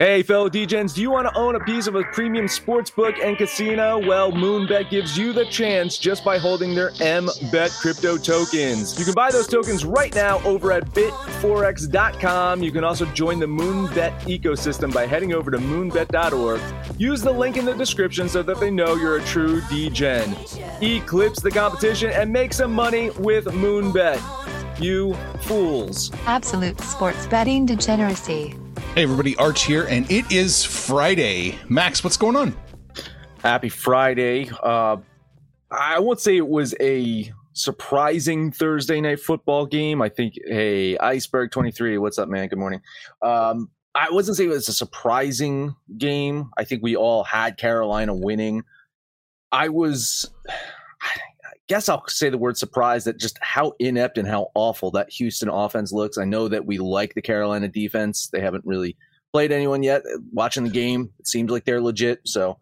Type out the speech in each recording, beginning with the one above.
Hey, fellow DJs, do you want to own a piece of a premium sports book and casino? Well, Moonbet gives you the chance just by holding their MBET crypto tokens. You can buy those tokens right now over at bitforex.com. You can also join the Moonbet ecosystem by heading over to moonbet.org. Use the link in the description so that they know you're a true DGen. Eclipse the competition and make some money with Moonbet. You fools. Absolute sports betting degeneracy. Hey, everybody, Arch here, and it is Friday. Max, what's going on? Happy Friday. Uh, I won't say it was a surprising Thursday night football game. I think, hey, Iceberg 23, what's up, man? Good morning. Um, I wasn't saying it was a surprising game. I think we all had Carolina winning. I was, guess I'll say the word surprised at just how inept and how awful that Houston offense looks. I know that we like the Carolina defense. They haven't really played anyone yet. Watching the game, it seems like they're legit. So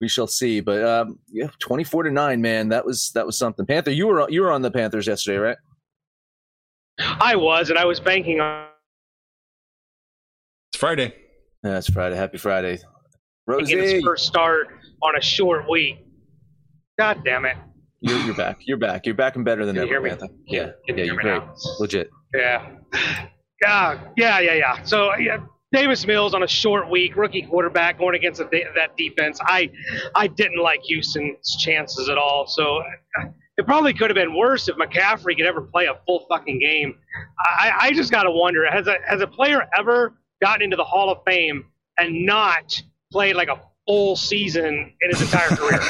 we shall see. But um, yeah, twenty four to nine, man, that was that was something. Panther, you were you were on the Panthers yesterday, right? I was, and I was banking on. It's Friday. Yeah, it's Friday. Happy Friday, Rosie. His first start on a short week. God damn it! You're, you're back. You're back. You're back and better than Can you ever, hear me? Yeah, Can yeah, you you're me great. now? Legit. Yeah. Yeah, yeah, yeah, yeah. So yeah, Davis Mills on a short week, rookie quarterback going against a that defense. I I didn't like Houston's chances at all. So it probably could have been worse if McCaffrey could ever play a full fucking game. I, I just got to wonder has a has a player ever gotten into the Hall of Fame and not played like a full season in his entire career?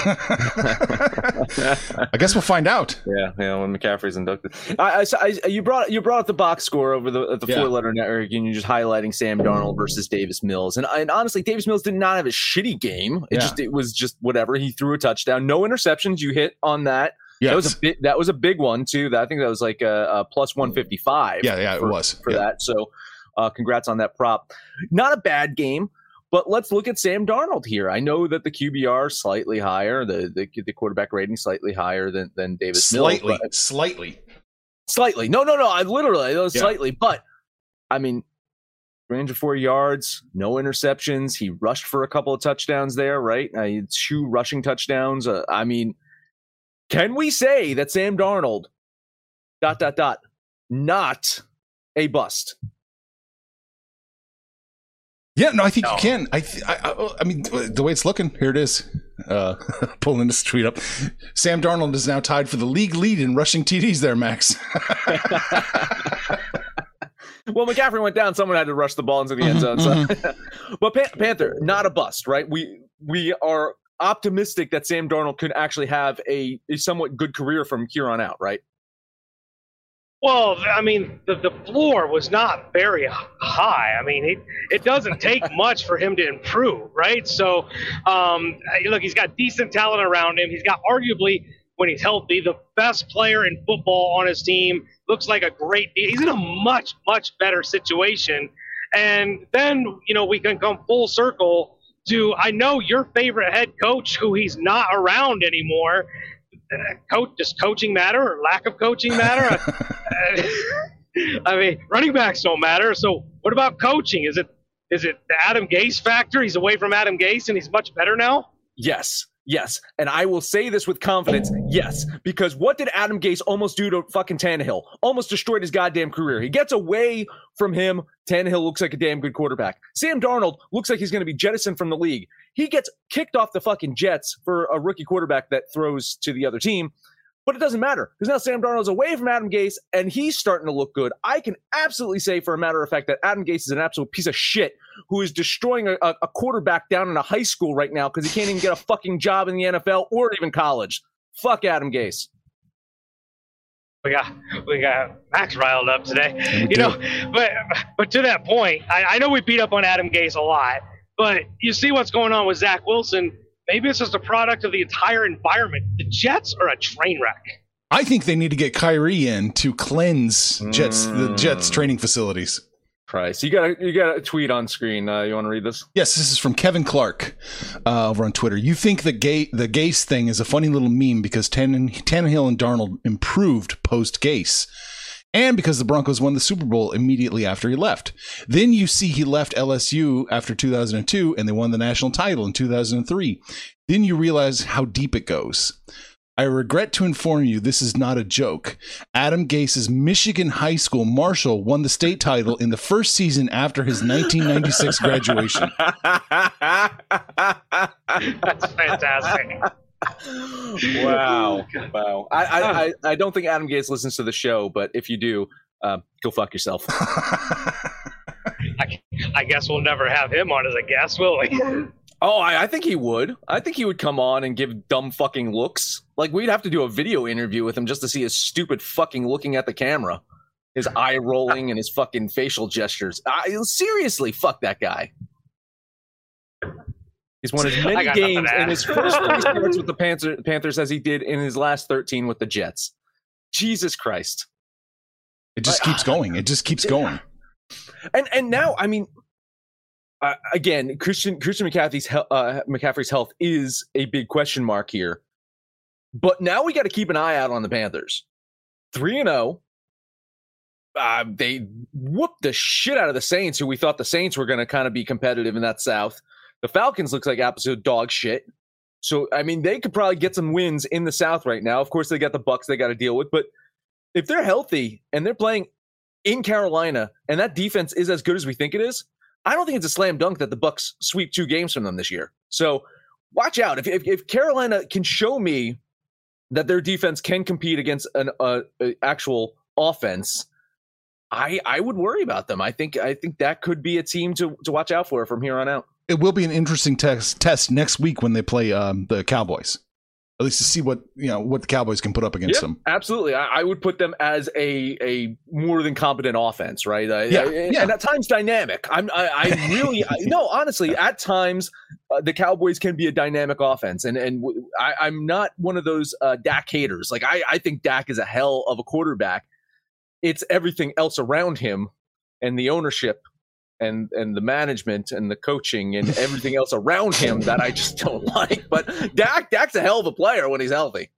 I guess we'll find out. Yeah, yeah. When McCaffrey's inducted, I, I, I- you brought you brought up the box score over the the Yeah. four letter network, and you're just highlighting Sam Darnold versus Davis Mills, and, and honestly, Davis Mills did not have a shitty game. It Yeah. just it was just whatever. He threw a touchdown, no interceptions. You hit on that. Yes. That was a big, that was a big one too. That I think that was like a, a plus one fifty five. Yeah, yeah, it was. for Yeah. that. So, uh, congrats on that prop. Not a bad game. But let's look at Sam Darnold here. I know that the QBR is slightly higher, the, the the quarterback rating slightly higher than than Davis Slightly, Mills. slightly. Slightly. No, no, no. I literally, Yeah. slightly. But I mean, 304 yards, no interceptions. He rushed for a couple of touchdowns there, right? Uh, two rushing touchdowns. Uh, I mean, can we say that Sam Darnold, dot, dot, dot, not a bust? Yeah, no, I think No. you can. I, th- I, I, I mean, the way it's looking, here it is. Uh, pulling this tweet up. Sam Darnold is now tied for the league lead in rushing TDs. There, Max. well, McCaffrey went down. Someone had to rush the ball into the end zone. So. but Pan- Panther, not a bust, right? We we are optimistic that Sam Darnold could actually have a, a somewhat good career from here on out, right? Well, I mean, the, the floor was not very high. I mean, it, it doesn't take much for him to improve, right? So, um, look, he's got decent talent around him. He's got arguably, when he's healthy, the best player in football on his team. Looks like a great. He's in a much, much better situation. And then, you know, we can come full circle to I know your favorite head coach who he's not around anymore. Coach, does coaching matter or lack of coaching matter? I mean, running backs don't matter. So what about coaching? Is it is it the Adam Gase factor? He's away from Adam Gase and he's much better now. Yes. Yes. And I will say this with confidence. Yes. Because what did Adam Gase almost do to fucking Tannehill? Almost destroyed his goddamn career. He gets away from him. Tannehill looks like a damn good quarterback. Sam Darnold looks like he's going to be jettisoned from the league. He gets kicked off the fucking Jets for a rookie quarterback that throws to the other team. But it doesn't matter because now Sam Darnold's away from Adam Gase and he's starting to look good. I can absolutely say, for a matter of fact, that Adam Gase is an absolute piece of shit who is destroying a, a quarterback down in a high school right now because he can't even get a fucking job in the NFL or even college. Fuck Adam Gase. We got we got Max riled up today, you know. But but to that point, I, I know we beat up on Adam Gase a lot, but you see what's going on with Zach Wilson Maybe it's just a product of the entire environment. The Jets are a train wreck. I think they need to get Kyrie in to cleanse Jets the Jets training facilities. Price. You got a, you got a tweet on screen. Uh, you want to read this? Yes, this is from Kevin Clark uh, over on Twitter. You think the gay the Gase thing is a funny little meme because Tann- Tannehill and Darnold improved post Gase and because the Broncos won the Super Bowl immediately after he left. Then you see he left LSU after 2002 and they won the national title in 2003. Then you realize how deep it goes. I regret to inform you this is not a joke. Adam Gase's Michigan High School Marshall won the state title in the first season after his 1996 graduation. That's fantastic wow, wow. I, I, I, I, don't think Adam Gase listens to the show, but if you do, uh, go fuck yourself. I, I, guess we'll never have him on as a guest, will we? Oh, I, I, think he would. I think he would come on and give dumb fucking looks. Like we'd have to do a video interview with him just to see his stupid fucking looking at the camera, his eye rolling and his fucking facial gestures. I, seriously, fuck that guy. He's won as many games in his first three starts with the Panther, Panthers as he did in his last 13 with the Jets. Jesus Christ. It just keeps going. It just keeps going. And and now, I mean, uh, again, Christian Christian McCaffrey's uh, McCaffrey's health is a big question mark here. But now we got to keep an eye out on the Panthers. Three and zero. Oh. Uh, they whooped the shit out of the Saints, who we thought the Saints were going to kind of be competitive in that South. The Falcons looks like absolute dog shit. So I mean, they could probably get some wins in the South right now. Of course, they got the Bucks they got to deal with, but if they're healthy and they're playing in Carolina and that defense is as good as we think it is, I don't think it's a slam dunk that the Bucks sweep two games from them this year. So watch out. If if, if Carolina can show me that their defense can compete against an uh, actual offense, I I would worry about them. I think I think that could be a team to to watch out for from here on out it will be an interesting test test next week when they play um, the Cowboys. At least to see what you know what the Cowboys can put up against them. Absolutely, I, I, would put them as a a more than competent offense, right? Yeah, I, yeah. and at times dynamic. I'm I, I really no, honestly, at times uh, the Cowboys can be a dynamic offense, and and I, am not one of those uh, Dak haters. Like I I think Dak is a hell of a quarterback. It's everything else around him and the ownership and and the management and the coaching and everything else around him that I just don't like. But Dak Dak's a hell of a player when he's healthy.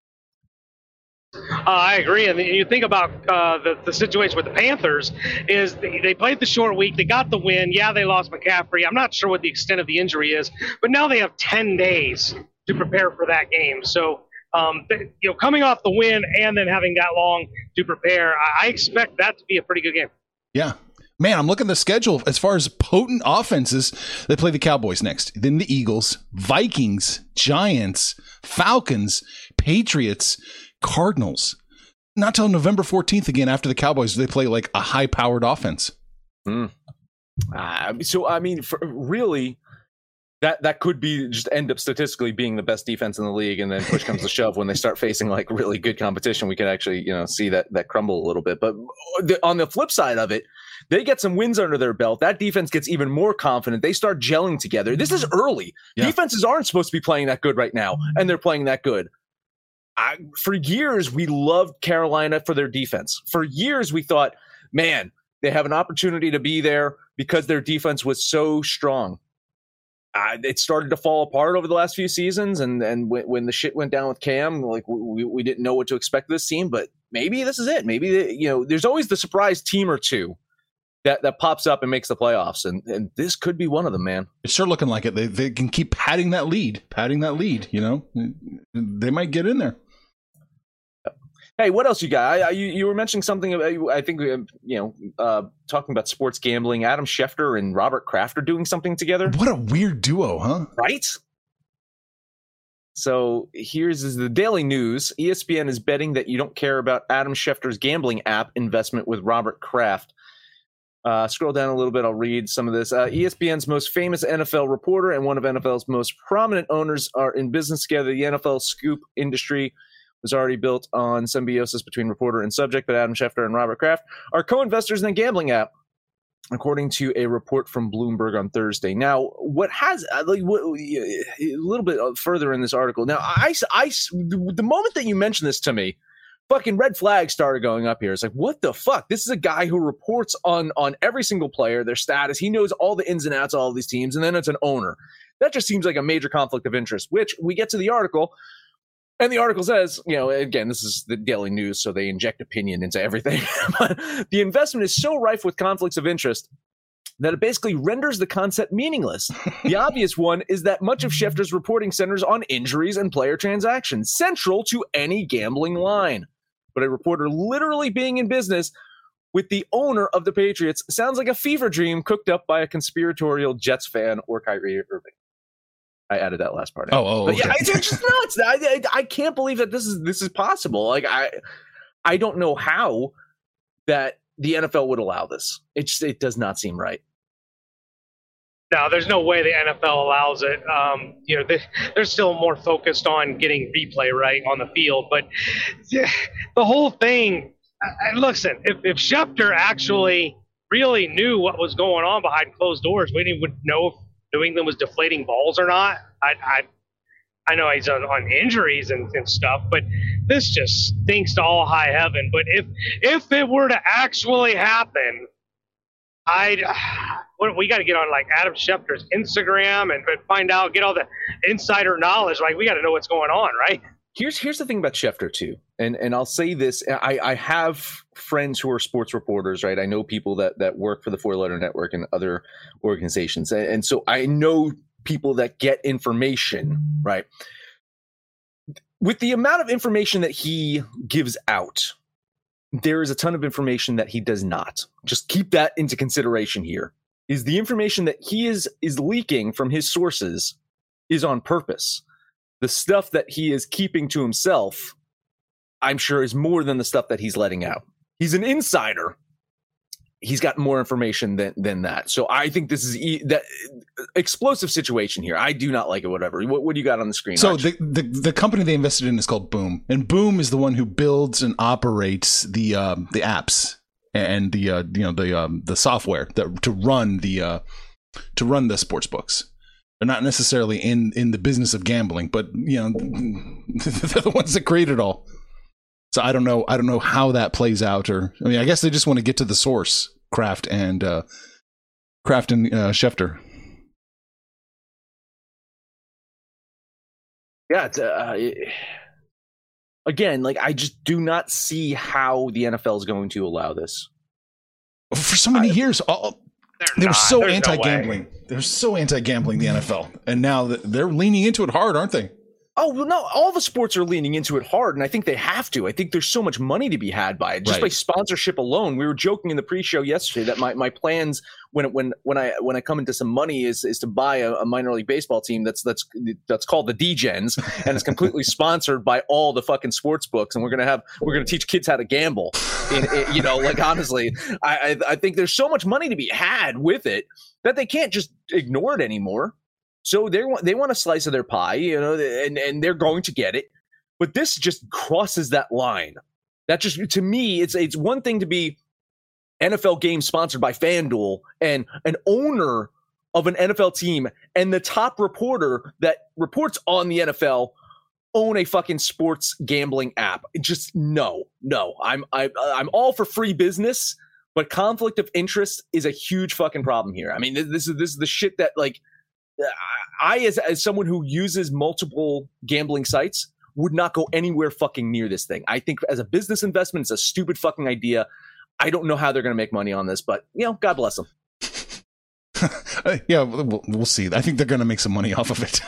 Uh, I agree, and you think about uh, the the situation with the Panthers is they, they, played the short week, they got the win. Yeah, they lost McCaffrey. I'm not sure what the extent of the injury is, but now they have ten days to prepare for that game. So. Um, you know, coming off the win and then having that long to prepare, I, I expect that to be a pretty good game. Yeah, man, I'm looking at the schedule as far as potent offenses. They play the Cowboys next, then the Eagles, Vikings, Giants, Falcons, Patriots, Cardinals. Not till November 14th again after the Cowboys they play like a high powered offense. Mm. Uh, so I mean, really, that that could be just end up statistically being the best defense in the league, and then push comes to shove when they start facing like really good competition, we can actually you know see that that crumble a little bit. But the, on the flip side of it, they get some wins under their belt. That defense gets even more confident. They start gelling together. This is early. Yeah. Defenses aren't supposed to be playing that good right now, and they're playing that good. I, for years, we loved Carolina for their defense. For years, we thought, man, they have an opportunity to be there because their defense was so strong. Uh, it started to fall apart over the last few seasons, and and when, when the shit went down with Cam, like we, we didn't know what to expect of this team. But maybe this is it. Maybe the, you know, there's always the surprise team or two that that pops up and makes the playoffs, and and this could be one of them, man. It's sure looking like it. They they can keep padding that lead, padding that lead. You know, they might get in there. Hey, what else you got? I, I, you, you were mentioning something. About, I think we, you know, uh, talking about sports gambling. Adam Schefter and Robert Kraft are doing something together. What a weird duo, huh? Right. So here's is the Daily News. ESPN is betting that you don't care about Adam Schefter's gambling app investment with Robert Kraft. Uh, scroll down a little bit. I'll read some of this. Uh, ESPN's most famous NFL reporter and one of NFL's most prominent owners are in business together. The NFL scoop industry was already built on symbiosis between reporter and subject, but Adam Schefter and Robert Kraft are co-investors in a gambling app, according to a report from Bloomberg on Thursday. Now, what has uh, like what, a little bit further in this article? Now, I, I the moment that you mentioned this to me, fucking red flags started going up here. It's like, what the fuck? This is a guy who reports on on every single player, their status. He knows all the ins and outs of all these teams, and then it's an owner. That just seems like a major conflict of interest. Which we get to the article. And the article says, you know, again, this is the Daily News, so they inject opinion into everything. but the investment is so rife with conflicts of interest that it basically renders the concept meaningless. The obvious one is that much of Schefter's reporting centers on injuries and player transactions, central to any gambling line. But a reporter literally being in business with the owner of the Patriots sounds like a fever dream cooked up by a conspiratorial Jets fan or Kyrie Irving. I added that last part. Oh, oh, but yeah, it's, it's just nuts. I, I, I can't believe that this is this is possible. Like I, I don't know how that the NFL would allow this. It just it does not seem right. No, there's no way the NFL allows it. Um, you know, they, they're still more focused on getting replay right on the field. But yeah, the whole thing, and listen, if, if Schefter actually really knew what was going on behind closed doors, we didn't even know if New England was deflating balls or not. I I, I know he's on, on injuries and, and stuff, but this just stinks to all high heaven. But if if it were to actually happen, I'd we got to get on like Adam Schefter's Instagram and, and find out, get all the insider knowledge. Like we got to know what's going on, right? Here's here's the thing about Schefter too, and and I'll say this: uh, I I have friends who are sports reporters, right? I know people that that work for the Four Letter Network and other organizations, and, and so I know people that get information, right? With the amount of information that he gives out, there is a ton of information that he does not. Just keep that into consideration here. Is the information that he is is leaking from his sources is on purpose the stuff that he is keeping to himself, I'm sure is more than the stuff that he's letting out. He's an insider. He's got more information than than that. So I think this is e- that explosive situation here. I do not like it. Whatever. What, what do you got on the screen? So the, the the company they invested in is called Boom, and Boom is the one who builds and operates the um, the apps and the uh, you know the um, the software that to run the uh, to run the sports books. They're not necessarily in in the business of gambling, but you know they're the ones that create it all. So I don't know. I don't know how that plays out. Or I mean, I guess they just want to get to the source, Kraft and uh, Kraft and uh, Schefter. Yeah. Uh, again, like I just do not see how the NFL is going to allow this. For so many I, years, all, they were so anti-gambling. No they're so anti-gambling the NFL, and now they're leaning into it hard, aren't they? Oh well, no, all the sports are leaning into it hard, and I think they have to. I think there's so much money to be had by it, just right. by sponsorship alone. We were joking in the pre-show yesterday that my, my plans when when when I when I come into some money is is to buy a, a minor league baseball team that's that's that's called the Dgens and it's completely sponsored by all the fucking sports books, and we're gonna have we're gonna teach kids how to gamble. In, in, you know, like honestly, I, I I think there's so much money to be had with it that they can't just ignore it anymore. So they want they want a slice of their pie, you know, and and they're going to get it. But this just crosses that line. That just to me, it's it's one thing to be NFL game sponsored by FanDuel and an owner of an NFL team and the top reporter that reports on the NFL own a fucking sports gambling app. Just no, no. I'm I, I'm all for free business, But conflict of interest is a huge fucking problem here. I mean, this is this is the shit that like I as as someone who uses multiple gambling sites would not go anywhere fucking near this thing. I think as a business investment, it's a stupid fucking idea. I don't know how they're going to make money on this, but you know, God bless them. yeah, we'll, we'll see. I think they're going to make some money off of it.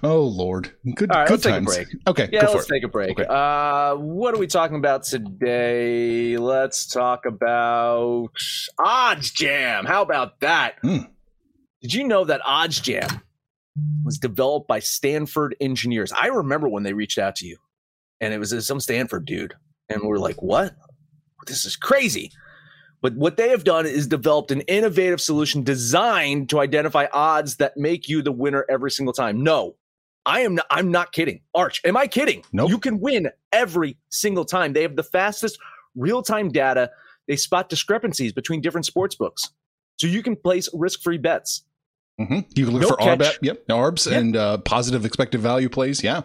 oh Lord, good. All right, good let's times. take a break. Okay, Yeah, let's take a break. Okay. Uh, what are we talking about today? Let's talk about Odds Jam. How about that? Hmm. Did you know that Odds Jam was developed by Stanford engineers? I remember when they reached out to you, and it was some Stanford dude, and we're like, "What? This is crazy." But what they have done is developed an innovative solution designed to identify odds that make you the winner every single time. No, I am not, I'm not kidding. Arch, am I kidding? Nope. You can win every single time. They have the fastest real-time data. They spot discrepancies between different sports books. So you can place risk-free bets. Hmm You can look No for catch. RBET, yep, ARBs, Yeah. and uh, positive expected value plays. Yeah,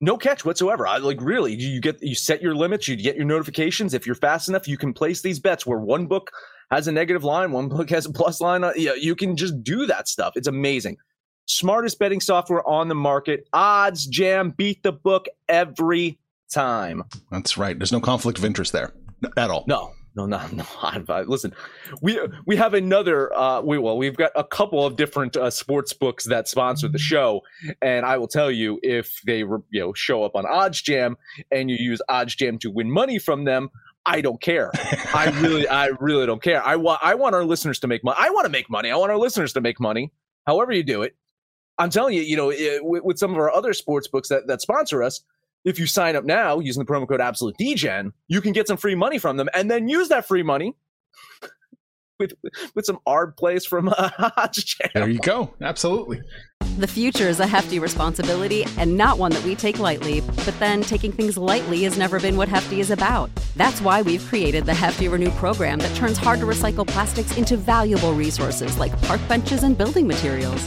No catch whatsoever. I like really you get you set your limits, you get your notifications. If you're fast enough, you can place these bets where one book has a negative line, one book has a plus line. Uh, Yeah, you can just do that stuff. It's amazing. Smartest betting software on the market. Odds Jam beat the book every time. that's right. There's no conflict of interest there at all. No, no, no, no. Listen, we we have another. Uh, we well, we've got a couple of different uh, sports books that sponsor the show, and I will tell you if they re- you know show up on Odds Jam and you use Odds Jam to win money from them. I don't care. I really, I really don't care. I want, I want our listeners to make money. I want to make money. I want our listeners to make money. However you do it, I'm telling you, you know, eh, with, with some of our other sports books that that sponsor us, if you sign up now using the promo code absolute dgen you can get some free money from them and then use that free money with with some ARB plays from uh, Odds Jam. There you go. Absolutely. The future is a hefty responsibility and not one that we take lightly, but then taking things lightly has never been what Hefty is about. That's why we've created the Hefty Renew program that turns hard to recycle plastics into valuable resources like park benches and building materials.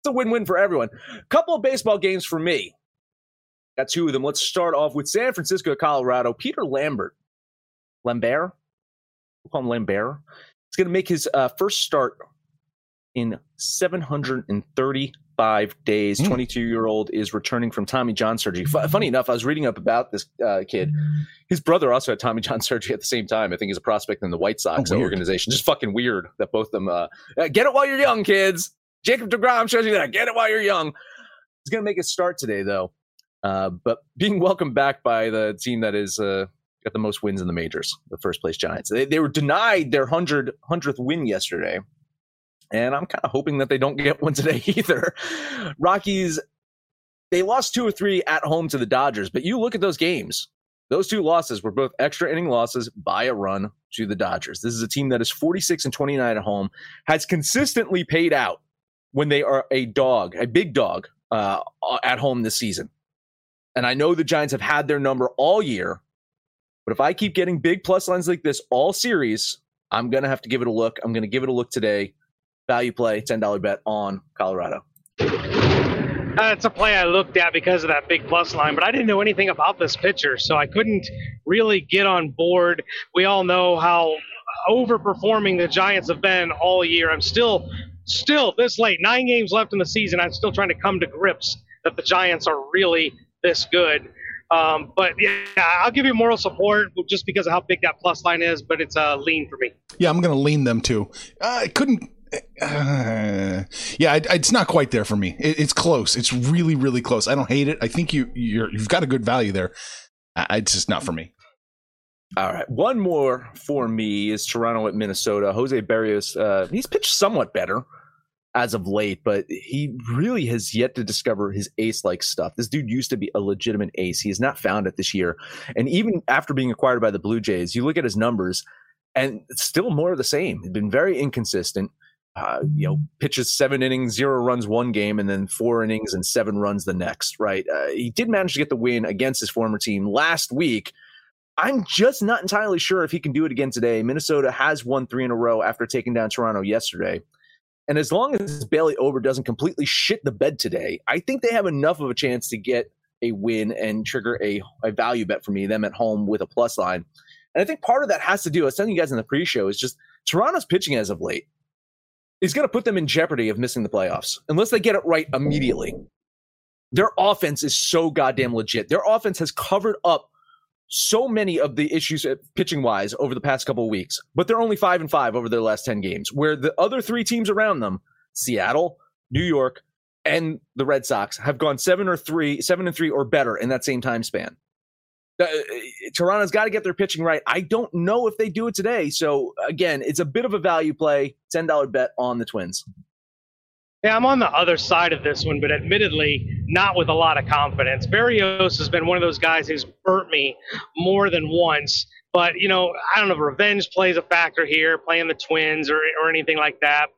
It's a win-win for everyone. Couple of baseball games for me. Got two of them. Let's start off with San Francisco, Colorado. Peter Lambert, Lambert, we'll call him Lambert. He's going to make his uh, first start in 735 days. Mm. 22 year old is returning from Tommy John surgery. F- funny enough, I was reading up about this uh, kid. His brother also had Tommy John surgery at the same time. I think he's a prospect in the White Sox Oh, organization. Just fucking weird that both of them uh, get it while you're young, kids. Jacob DeGrom shows you that. Get it while you're young. He's going to make a start today, though. Uh, but being welcomed back by the team that is uh, got the most wins in the majors, the first place Giants. They, they were denied their 100, 100th win yesterday. And I'm kind of hoping that they don't get one today either. Rockies, they lost two or three at home to the Dodgers, but you look at those games. Those two losses were both extra inning losses by a run to the Dodgers. This is a team that is 46 and 29 at home, has consistently paid out when they are a dog, a big dog uh, at home this season. And I know the Giants have had their number all year, but if I keep getting big plus lines like this all series, I'm going to have to give it a look. I'm going to give it a look today. Value play, $10 bet on Colorado. That's a play I looked at because of that big plus line, but I didn't know anything about this pitcher, so I couldn't really get on board. We all know how overperforming the Giants have been all year. I'm still, still this late, nine games left in the season. I'm still trying to come to grips that the Giants are really this good. Um, but yeah, I'll give you moral support just because of how big that plus line is, but it's a lean for me. Yeah, I'm going to lean them too. Uh, I couldn't. Uh, yeah, I, it's not quite there for me. It, it's close. It's really, really close. I don't hate it. I think you you're, you've got a good value there. I, it's just not for me. All right, one more for me is Toronto at Minnesota. Jose Berrios, uh, he's pitched somewhat better as of late, but he really has yet to discover his ace like stuff. This dude used to be a legitimate ace. He has not found it this year. And even after being acquired by the Blue Jays, you look at his numbers and it's still more of the same. He's been very inconsistent. Uh, you know, pitches seven innings, zero runs one game, and then four innings and seven runs the next, right? Uh, he did manage to get the win against his former team last week. I'm just not entirely sure if he can do it again today. Minnesota has won three in a row after taking down Toronto yesterday. And as long as Bailey Ober doesn't completely shit the bed today, I think they have enough of a chance to get a win and trigger a, a value bet for me, them at home with a plus line. And I think part of that has to do, I was telling you guys in the pre show, is just Toronto's pitching as of late is going to put them in jeopardy of missing the playoffs unless they get it right immediately. Their offense is so goddamn legit. Their offense has covered up so many of the issues pitching wise over the past couple of weeks, but they're only five and five over their last 10 games, where the other three teams around them, Seattle, New York, and the Red Sox, have gone seven or three, seven and three or better in that same time span. Uh, Toronto's got to get their pitching right. I don't know if they do it today. So again, it's a bit of a value play. Ten dollar bet on the Twins. Yeah, I'm on the other side of this one, but admittedly, not with a lot of confidence. Berrios has been one of those guys who's burnt me more than once. But, you know, I don't know if revenge plays a factor here, playing the Twins or, or anything like that.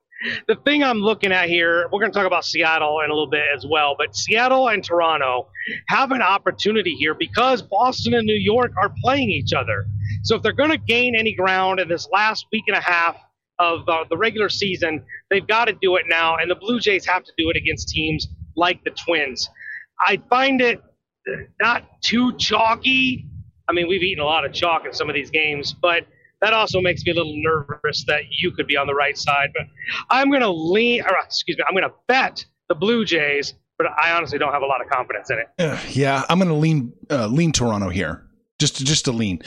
The thing I'm looking at here, we're going to talk about Seattle in a little bit as well, but Seattle and Toronto have an opportunity here because Boston and New York are playing each other. So if they're going to gain any ground in this last week and a half of uh, the regular season, they've got to do it now, and the Blue Jays have to do it against teams like the Twins. I find it not too chalky. I mean, we've eaten a lot of chalk in some of these games, but that also makes me a little nervous that you could be on the right side. But I'm going to lean, or excuse me, I'm going to bet the Blue Jays, but I honestly don't have a lot of confidence in it. Uh, yeah, I'm going to lean uh, lean Toronto here, just just to lean.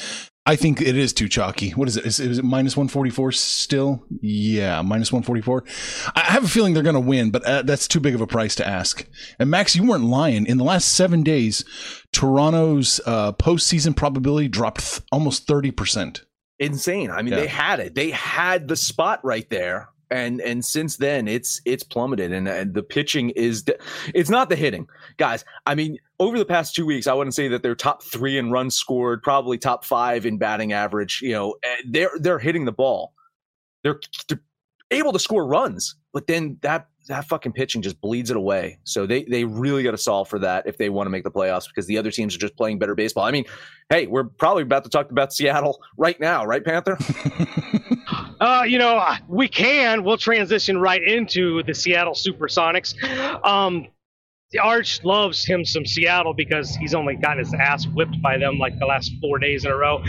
I think it is too chalky. What is it? Is, is it minus 144 still? Yeah, minus 144. I have a feeling they're going to win, but uh, that's too big of a price to ask. And Max, you weren't lying. In the last seven days, Toronto's uh, postseason probability dropped th- almost 30%. Insane. I mean, yeah. they had it. They had the spot right there and and since then it's it's plummeted. And, and the pitching is de- it's not the hitting. Guys i mean over the past two weeks i wouldn't say that they're top three in runs scored probably top five in batting average you know eh, they're they're hitting the ball. They're, they're able to score runs but then that that fucking pitching just bleeds it away so they they really got to solve for that if they want to make the playoffs because the other teams are just playing better baseball i mean hey we're probably about to talk about seattle right now right panther Uh, you know, we can. We'll transition right into the Seattle Supersonics. Um, Arch loves him some Seattle because he's only gotten his ass whipped by them like the last four days in a row.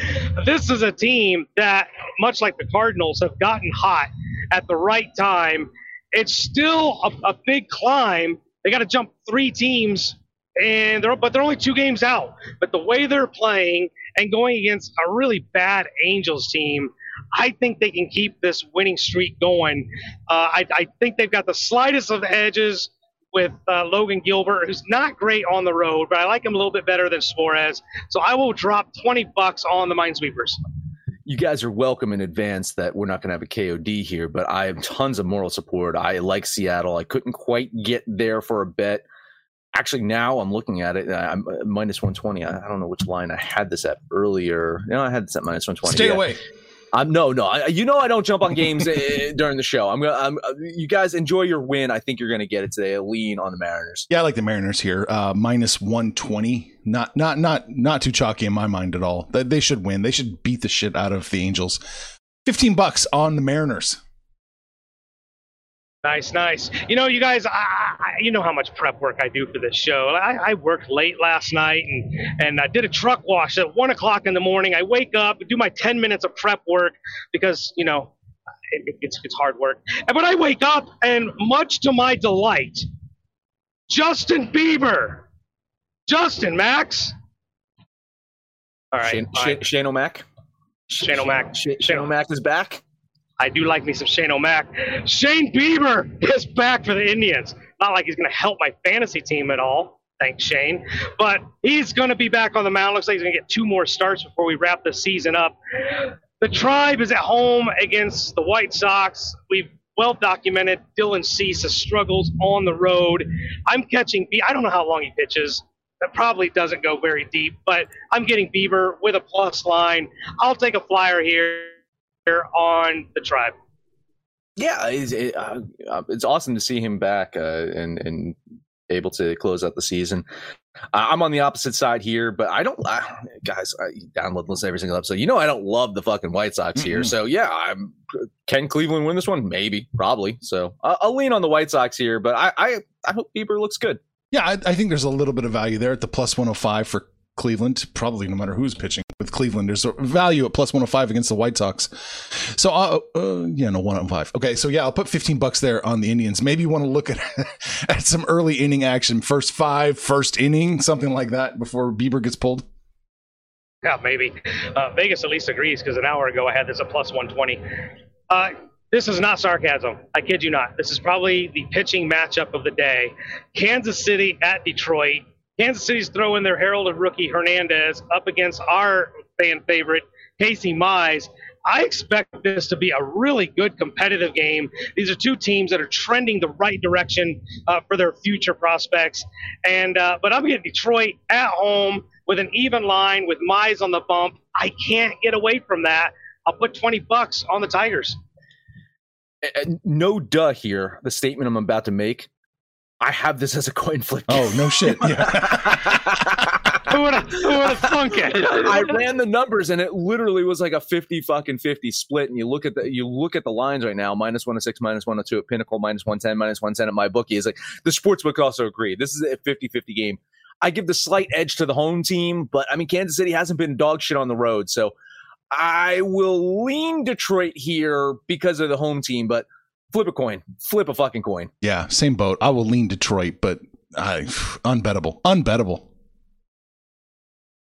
This is a team that, much like the Cardinals, have gotten hot at the right time. It's still a, a big climb. They got to jump three teams, and they're but they're only two games out. But the way they're playing and going against a really bad Angels team I think they can keep this winning streak going. Uh, I, I, think they've got the slightest of edges with uh, Logan Gilbert, who's not great on the road, but I like him a little bit better than Suarez. So I will drop 20 bucks on the Minesweepers. You guys are welcome in advance that we're not going to have a KOD here, but I have tons of moral support. I like Seattle. I couldn't quite get there for a bet actually now I'm looking at it. I'm uh, minus 120. I, don't know which line I had this at earlier. You know, I had this at minus 120. Stay yeah. away. I'm no, no. I, you know, I don't jump on games eh, during the show. I'm gonna. I'm. Uh, you guys enjoy your win. I think you're gonna get it today. A lean on the Mariners. Yeah, I like the Mariners here. Uh, minus one twenty. Not, not, not, not too chalky in my mind at all. They, they should win. They should beat the shit out of the Angels. Fifteen bucks on the Mariners. Nice, nice. You know, you guys, I, I, you know how much prep work I do for this show. I, I worked late last night and and I did a truck wash at one o'clock in the morning. I wake up, do my ten minutes of prep work because you know it, it's it's hard work. And but I wake up and much to my delight, Justin Bieber, Justin Max. All right, Shane, Shane, Shane O'Mac. Shane O'Mac. Shane, Shane O'Mac is back. I do like me some Shane O'Mac. Shane Bieber is back for the Indians. Not like he's going to help my fantasy team at all. Thanks, Shane. But he's going to be back on the mound. Looks like he's going to get two more starts before we wrap the season up. The Tribe is at home against the White Sox. We've well documented Dylan Cease struggles on the road. I'm catching, I don't know how long he pitches. That probably doesn't go very deep, but I'm getting Bieber with a plus line. I'll take a flyer here on the Tribe. Yeah, it's, it, uh, it's awesome to see him back uh, and and able to close out the season. Uh, I'm on the opposite side here, but I don't, uh, guys. I download listen every single episode. You know, I don't love the fucking White Sox here. Mm-hmm. So yeah, I'm. Can Cleveland win this one? Maybe, probably. So I'll, I'll lean on the White Sox here, but I I, I hope Bieber looks good. Yeah, I, I, think there's a little bit of value there at the plus 105 for Cleveland, probably no matter who's pitching with Cleveland. There's a value at plus 105 against the White Sox. So, uh, uh, yeah, no, 105. Okay, so yeah, I'll put 15 bucks there on the Indians. Maybe you want to look at, at some early inning action, first five, first inning, something like that before Bieber gets pulled. Yeah, maybe. Uh, Vegas at least agrees because an hour ago I had this at plus 120. Uh, this is not sarcasm. I kid you not. This is probably the pitching matchup of the day. Kansas City at Detroit. Kansas City's throwing their heralded rookie Hernandez up against our fan favorite Casey Mize. I expect this to be a really good competitive game. These are two teams that are trending the right direction uh, for their future prospects. And uh, but I'm getting Detroit at home with an even line with Mize on the bump. I can't get away from that. I'll put 20 bucks on the Tigers. No duh here. The statement I'm about to make I have this as a coin flip. Oh no shit! Yeah. who would have thunk it? I ran the numbers and it literally was like a fifty fucking fifty split. And you look at the you look at the lines right now: minus one hundred six, minus one hundred two at Pinnacle, minus one ten, minus one ten at my bookie. Is like the sportsbook also agree. This is a 50-50 game. I give the slight edge to the home team, but I mean Kansas City hasn't been dog shit on the road, so I will lean Detroit here because of the home team, but flip a coin. Flip a fucking coin. Yeah, same boat. I will lean Detroit, but I unbettable. Unbettable.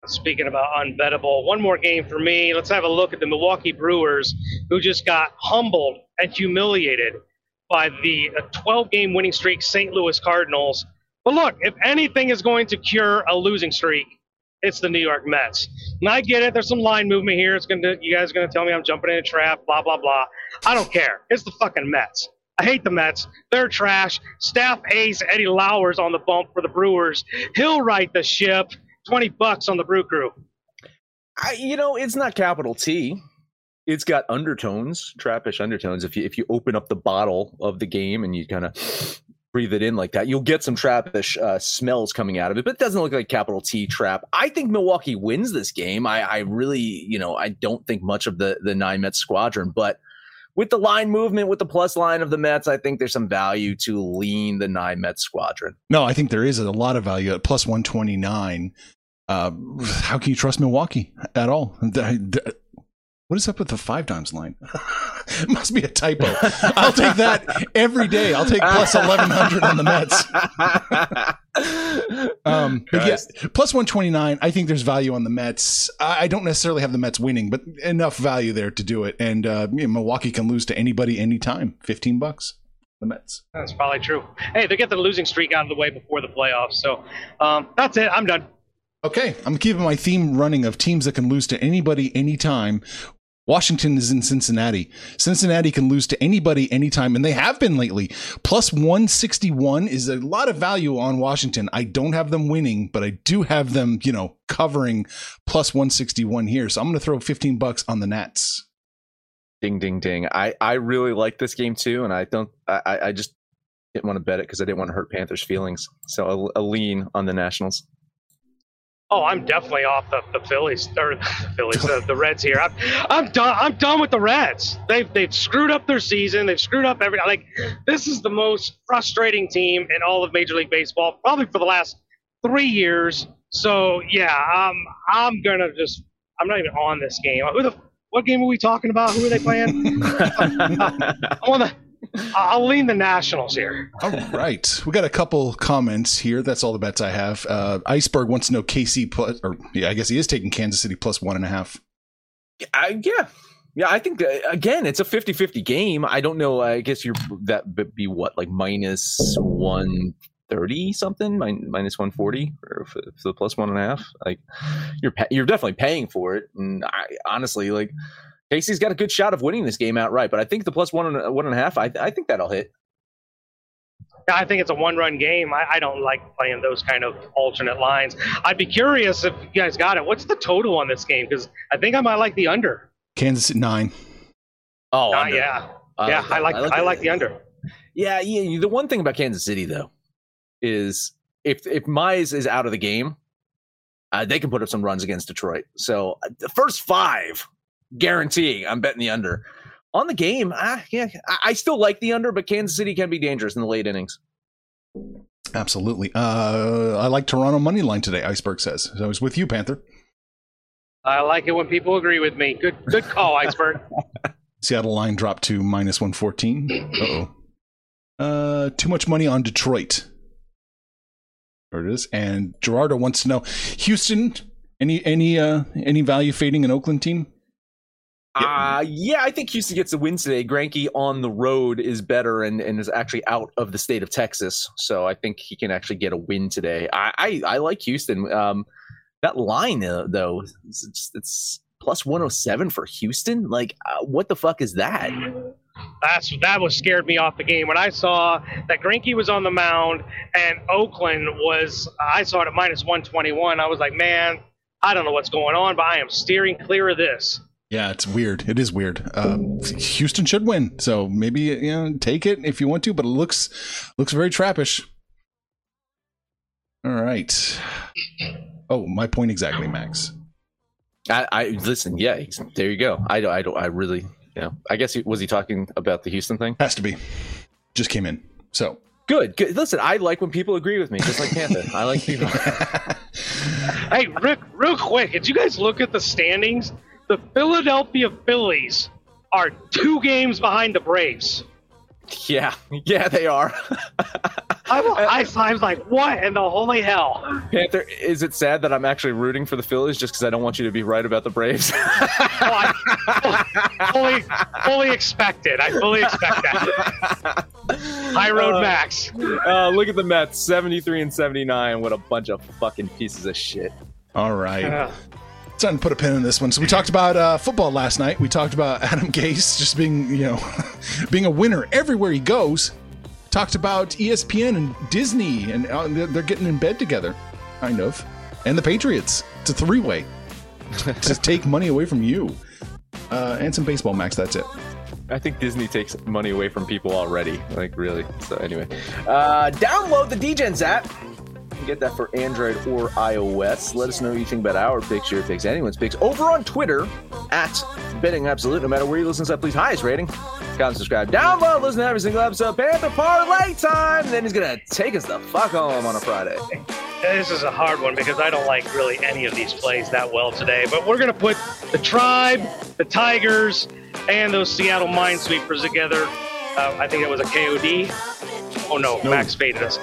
Speaking about unbettable, one more game for me. Let's have a look at the Milwaukee Brewers, who just got humbled and humiliated by the 12 game winning streak St. Louis Cardinals. But look, if anything is going to cure a losing streak, it's the New York Mets. And I get it. There's some line movement here. It's gonna. You guys are gonna tell me I'm jumping in a trap. Blah blah blah. I don't care. It's the fucking Mets. I hate the Mets. They're trash. Staff ace Eddie Lauer's on the bump for the Brewers. He'll right the ship. Twenty bucks on the Brew Crew. I, you know, it's not capital T. It's got undertones, trappish undertones. If you if you open up the bottle of the game and you kind of breathe it in like that, you'll get some trappish uh, smells coming out of it, but it doesn't look like capital T trap. I think Milwaukee wins this game. I, I really, you know, I don't think much of the the nine Mets squadron, but with the line movement, with the plus line of the Mets, I think there's some value to lean the nine Mets squadron. No, I think there is a lot of value at plus 129. Uh, how can you trust Milwaukee at all? What is up with the five times line? must be a typo. I'll take that every day. I'll take plus 1100 on the Mets. um, but yeah, plus 129. I think there's value on the Mets. I don't necessarily have the Mets winning, but enough value there to do it. And uh, you know, Milwaukee can lose to anybody anytime. 15 bucks. The Mets. That's probably true. Hey, they get the losing streak out of the way before the playoffs. So um, that's it. I'm done. Okay, I'm keeping my theme running of teams that can lose to anybody anytime Washington is in Cincinnati. Cincinnati can lose to anybody anytime, and they have been lately. Plus 161 is a lot of value on Washington. I don't have them winning, but I do have them, you know, covering plus 161 here. So I'm going to throw 15 bucks on the Nats. Ding, ding, ding. I, I really like this game too, and I don't, I, I just didn't want to bet it because I didn't want to hurt Panthers' feelings. So a, a lean on the Nationals. Oh, I'm definitely off the, the Phillies or the Phillies, the, the Reds here. I'm, I'm done. I'm done with the Reds. They've they've screwed up their season. They've screwed up every like. This is the most frustrating team in all of Major League Baseball, probably for the last three years. So yeah, um, I'm gonna just. I'm not even on this game. Who the? What game are we talking about? Who are they playing? I'm on the I'll lean the Nationals here. All right. We got a couple comments here. That's all the bets I have. Uh, Iceberg wants to know KC plus, or yeah, I guess he is taking Kansas City plus one and a half. Uh, yeah. Yeah, I think uh, again it's a 50-50 game. I don't know. I guess you're that be what like minus one 130 something, minus 140 for, for the plus one and a half. Like you're you're definitely paying for it. And I honestly like Casey's got a good shot of winning this game outright, but I think the plus one and one and a half, I, I think that'll hit. I think it's a one run game. I, I, don't like playing those kind of alternate lines. I'd be curious if you guys got it. What's the total on this game? Because I think I might like the under. Kansas nine. Oh, uh, yeah. yeah, I like I like, I like the under. Yeah, yeah. The one thing about Kansas City though is if if Mize is out of the game, uh, they can put up some runs against Detroit. So uh, the first five, guaranteeing, I'm betting the under. On the game, uh, yeah, I, I still like the under, but Kansas City can be dangerous in the late innings. Absolutely. Uh, I like Toronto money line today. Iceberg says. So I was with you, Panther. I like it when people agree with me. Good, good call, Iceberg. Seattle line dropped to minus one fourteen. oh. Uh, too much money on Detroit. There it is. And Gerardo wants to know Houston. Any any uh any value fading in Oakland team? Uh, yeah, I think Houston gets a win today. Greinke on the road is better and, and is actually out of the state of Texas. So I think he can actually get a win today. I, I, I like Houston. Um, that line, uh, though, it's, it's plus 107 for Houston. Like, uh, what the fuck is that? That's that was scared me off the game when I saw that Greinke was on the mound and Oakland was. I saw it at minus 121. I was like, man, I don't know what's going on, but I am steering clear of this. Yeah, it's weird. It is weird. Um, Houston should win, so maybe you know take it if you want to, but it looks looks very trappish. All right. Oh, my point exactly, Max. I, I listen. Yeah, there you go. I don't. I don't. I really. Yeah. I guess he was he talking about the Houston thing. Has to be. Just came in. So good. Good. Listen, I like when people agree with me, just like Panther. I like people. hey, Rick, real quick, did you guys look at the standings? The Philadelphia Phillies are two games behind the Braves. Yeah, yeah, they are. I, I, I was like, what in the holy hell? Panther, is it sad that I'm actually rooting for the Phillies just because I don't want you to be right about the Braves? well, I fully, fully expected. I fully expect that. High Road uh, Max. Uh, look at the Mets, 73 and 79. What a bunch of fucking pieces of shit. All right. Time to put a pin in this one. So we talked about uh, football last night. We talked about Adam Gase just being, you know, being a winner everywhere he goes. Talked about ESPN and Disney, and uh, they're getting in bed together, kind of. And the Patriots. It's a three-way to take money away from you. Uh, and some baseball, Max. That's it. I think Disney takes money away from people already. Like really. So anyway, uh, download the DGens app get that for Android or iOS. Let us know what you think about our picks, your picks, anyone's picks over on Twitter at Betting Absolute. No matter where you listen to, that, please highest rating. Comment, subscribe, download, listen to every single episode. Panther Parlay time. Then he's gonna take us the fuck home on a Friday. This is a hard one because I don't like really any of these plays that well today. But we're gonna put the Tribe, the Tigers, and those Seattle Minesweepers together. Uh, I think it was a KOD. Oh no, no. Max faded us.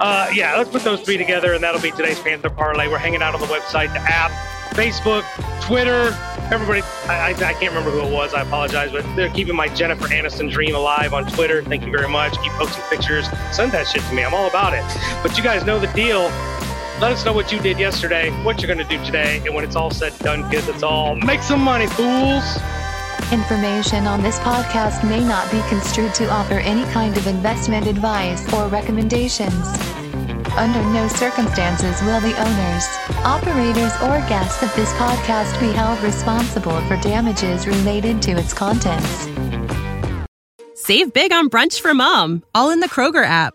Uh, yeah, let's put those three together, and that'll be today's Panther Parlay. We're hanging out on the website, the app, Facebook, Twitter. Everybody, I, I, I, can't remember who it was. I apologize, but they're keeping my Jennifer Aniston dream alive on Twitter. Thank you very much. Keep posting pictures. Send that shit to me. I'm all about it. But you guys know the deal. Let us know what you did yesterday, what you're going to do today, and when it's all said and done, kids, it's all make some money, fools. Information on this podcast may not be construed to offer any kind of investment advice or recommendations. Under no circumstances will the owners, operators, or guests of this podcast be held responsible for damages related to its contents. Save big on brunch for mom, all in the Kroger app.